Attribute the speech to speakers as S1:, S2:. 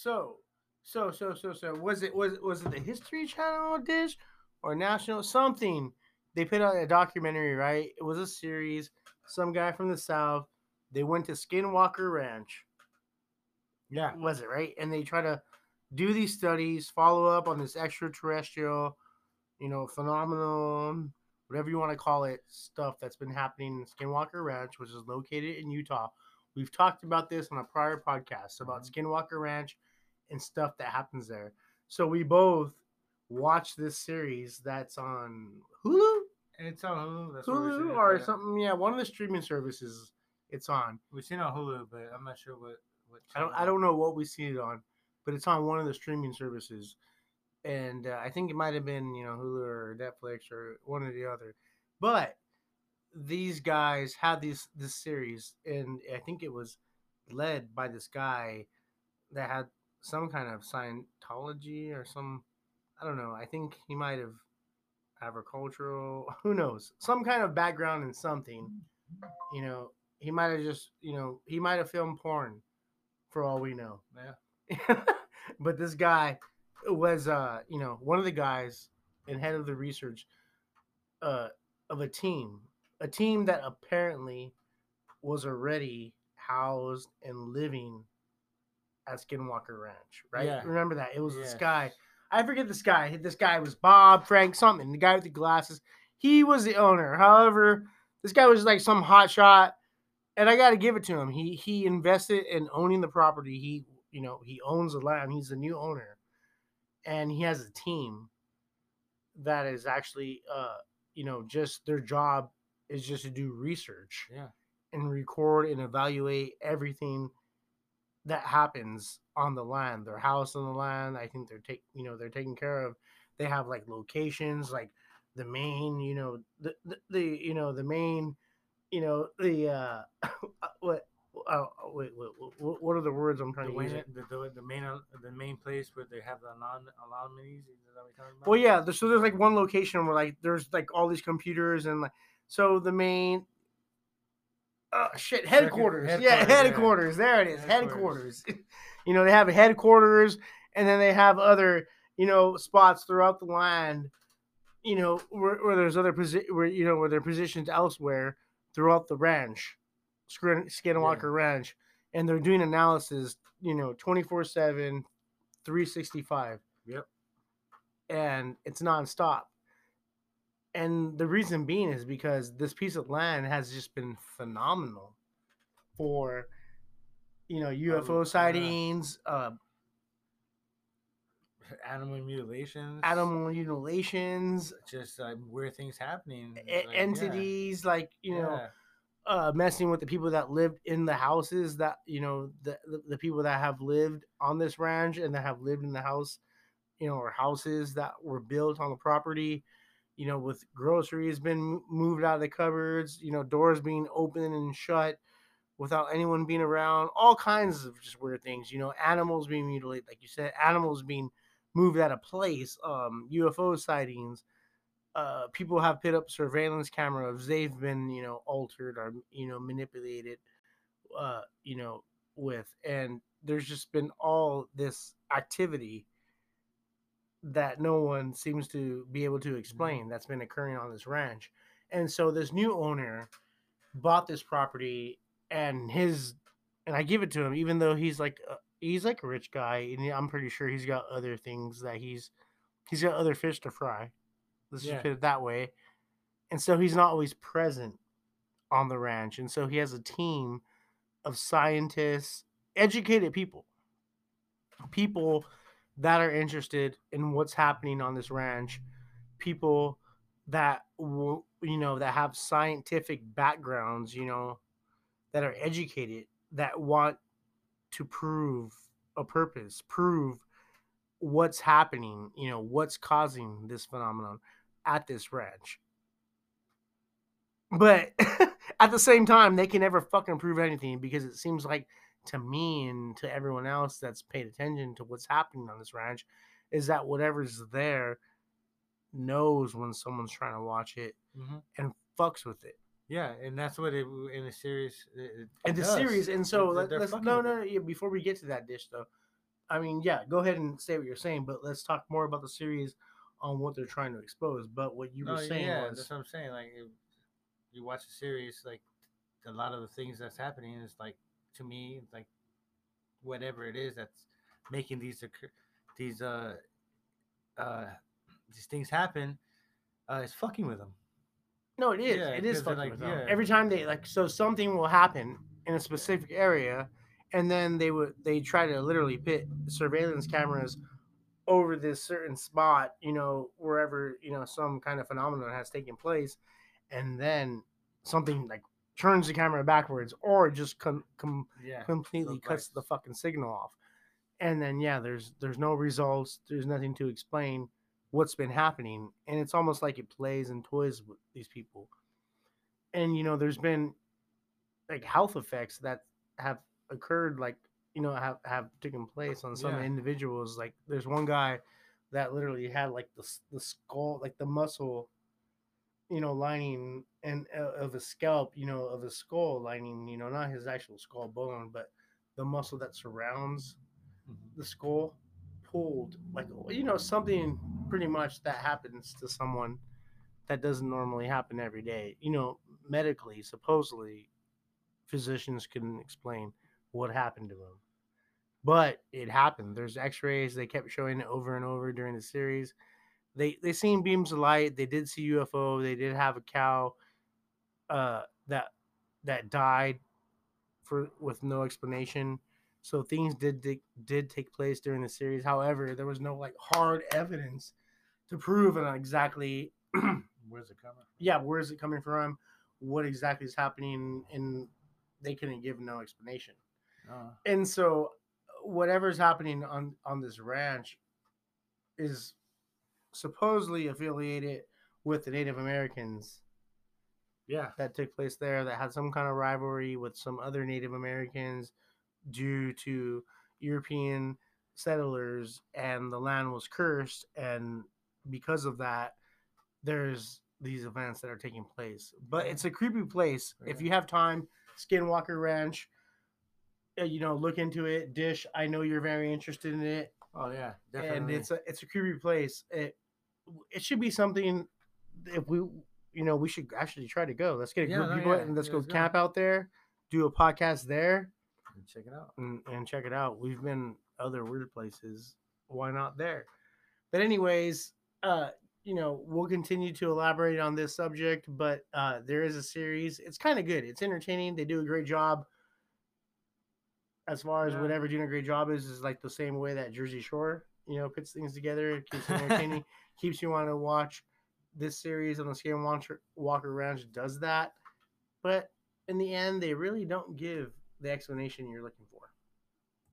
S1: So, so, so, so, so, was it was was it the History Channel dish or National something? They put out a documentary, right? It was a series. Some guy from the South. They went to Skinwalker Ranch.
S2: Yeah.
S1: Was it right? And they try to do these studies, follow up on this extraterrestrial, you know, phenomenon, whatever you want to call it, stuff that's been happening in Skinwalker Ranch, which is located in Utah. We've talked about this on a prior podcast about
S2: Mhm.
S1: Skinwalker Ranch and stuff that happens there. So we both watched this series that's on Hulu,
S2: It's on Hulu. That's
S1: Hulu or
S2: yeah.
S1: something. Yeah, one of the streaming services it's on.
S2: We've seen it on Hulu, but I'm not sure what. what
S1: I don't I don't know what we see it on, but it's on one of the streaming services, and uh, I think it might have been you know Hulu or Netflix or one or the other. But these guys had this this series, and I think it was led by this guy that had some kind of Scientology or some I don't know. I think he might have agricultural. Who knows? Some kind of background in something. You know, he might have just you know he might have filmed porn for all we know.
S2: Yeah.
S1: but this guy was uh you know one of the guys and head of the research uh of a team a team that apparently was already housed and living at skinwalker ranch right
S2: Yeah.
S1: remember that it was this guy i forget this guy this guy was bob frank something the guy with the glasses he was the owner however this guy was like some hot shot and I got to give it to him. He he invested in owning the property. He you know he owns the land. He's the new owner, and he has a team that is actually uh you know just their job is just to do research
S2: Yeah.
S1: and record and evaluate everything that happens on the land. Their house on the land. I think they're take you know they're taking care of. They have like locations like the main you know the the, the you know the main you know the uh what uh, wait, wait, what, what are the words I'm trying
S2: The,
S1: to use?
S2: the, the, the main uh, the main place where they have the anon- anomalies. Is that what you're talking about?
S1: Well, yeah. There's, so there's like one location where like there's like all these computers and like so the main. Uh, shit, headquarters.
S2: headquarters,
S1: yeah,
S2: yeah.
S1: headquarters. There it is,
S2: Headquarters.
S1: headquarters. you know, they have headquarters, and then they have other, you know, spots throughout the land. You know, where, where there's other posi- where you know where they're positioned elsewhere throughout the ranch, Skin- Skinwalker Ranch, and they're doing analysis. You know, twenty four seven, three sixty five
S2: Yep.
S1: and it's nonstop. And the reason being is because this piece of land has just been phenomenal for, you know, UFO
S2: yeah.
S1: sightings, uh,
S2: Animal mutilations.
S1: animal mutilations,
S2: Just uh, weird things happening.
S1: e-
S2: like, yeah.
S1: entities like you know, uh, messing with the people that lived in the houses that you know the the people that have lived on this ranch and that have lived in the house, you know, or houses that were built on the property. You know, with groceries been moved out of the cupboards, you know, doors being open and shut without anyone being around, all kinds of just weird things. You know, animals being mutilated, like you said, animals being moved out of place, um, UFO sightings, uh, people have put up surveillance cameras. They've been, you know, altered or you know manipulated, uh, you know, with, and there's just been all this activity that no one seems to be able to explain that's been occurring on this ranch. And so this new owner bought this property, and his, and I give it to him, even though he's like, uh, he's like a rich guy, and I'm pretty sure he's got other things that he's, he's got other fish to fry. Let's
S2: Yeah.
S1: just put it that way. And so he's not always present on the ranch. And so he has a team of scientists, educated people, people that are interested in what's happening on this ranch, people that you know, that have scientific backgrounds, you know, that are educated, that want to prove a purpose, prove what's happening, you know, what's causing this phenomenon at this ranch. But at the same time, they can never fucking prove anything because it seems like to me and to everyone else that's paid attention to what's happening on this ranch is that whatever's there knows when someone's trying to watch it
S2: Mhm.
S1: and fucks with it.
S2: Yeah, and that's what it in the series. It, it
S1: the
S2: does.
S1: series, and so let, us no no yeah, before we get to that dish though, I mean, yeah, go ahead and say what you're saying, but let's talk more about the series on what they're trying to expose. But what you were saying
S2: yeah,
S1: was,
S2: that's what I'm saying. Like, you watch the series, like a lot of the things that's happening is like to me, like whatever it is that's making these occur, these uh uh these things happen, uh, is fucking with them.
S1: no, it is,
S2: Yeah,
S1: it is fucking
S2: like,
S1: with them.
S2: yeah.
S1: Every time they like, so something will happen in a specific area, and then they would they try to literally pit surveillance cameras over this certain spot, you know, wherever you know some kind of phenomenon has taken place, and then something like turns the camera backwards or just com- com-
S2: Yeah,
S1: completely cuts the fucking signal off. And then yeah, there's there's no results. There's nothing to explain what's been happening, and it's almost like it plays and toys with these people. And you know, there's been like health effects that have occurred, like you know, have have taken place on some
S2: Yeah.
S1: individuals. Like there's one guy that literally had like the the skull, like the muscle, you know, lining and uh, of a scalp, you know, of a skull lining, you know, not his actual skull bone, but the muscle that surrounds
S2: Mhm.
S1: the skull pulled like you know something pretty much that happens to someone that doesn't normally happen every day. You know medically supposedly physicians couldn't explain what happened to him but it happened. There's x-rays they kept showing it over and over during the series they they seen beams of light they did see ufo they did have a cow uh that that died for with no explanation so things did did, did take place during the series. However, there was no like hard evidence to prove on exactly
S2: Where's it coming?
S1: yeah where is it coming from, what exactly is happening, and they couldn't give no explanation.
S2: Uh,
S1: And so whatever's happening on on this ranch is supposedly affiliated with the Native Americans.
S2: Yeah,
S1: that took place there that had some kind of rivalry with some other Native Americans due to European settlers and the land was cursed and because of that there's these events that are taking place. But it's a creepy place. If you have time skinwalker ranch uh, you know look into it. Dish i know you're very interested in it
S2: oh yeah, definitely.
S1: and it's a it's a creepy place. It it should be something if we you know we should actually try to go. Let's get a
S2: Yeah,
S1: group
S2: no,
S1: of people
S2: yeah,
S1: and let's
S2: yeah,
S1: go
S2: let's go.
S1: camp out there, do a podcast there,
S2: check it out.
S1: and, and check it out. We've been other weird places. Why not there? But anyways, uh, you know we'll continue to elaborate on this subject. But uh, there is a series. It's kind of good. It's entertaining. They do a great job. As far as
S2: Yeah.
S1: whatever doing a great job is, is like the same way that Jersey Shore, you know, puts things together. It keeps entertaining, keeps you wanting to watch. This series on the Skin Walker, Walker Ranch does that, but in the end, they really don't give the explanation you're looking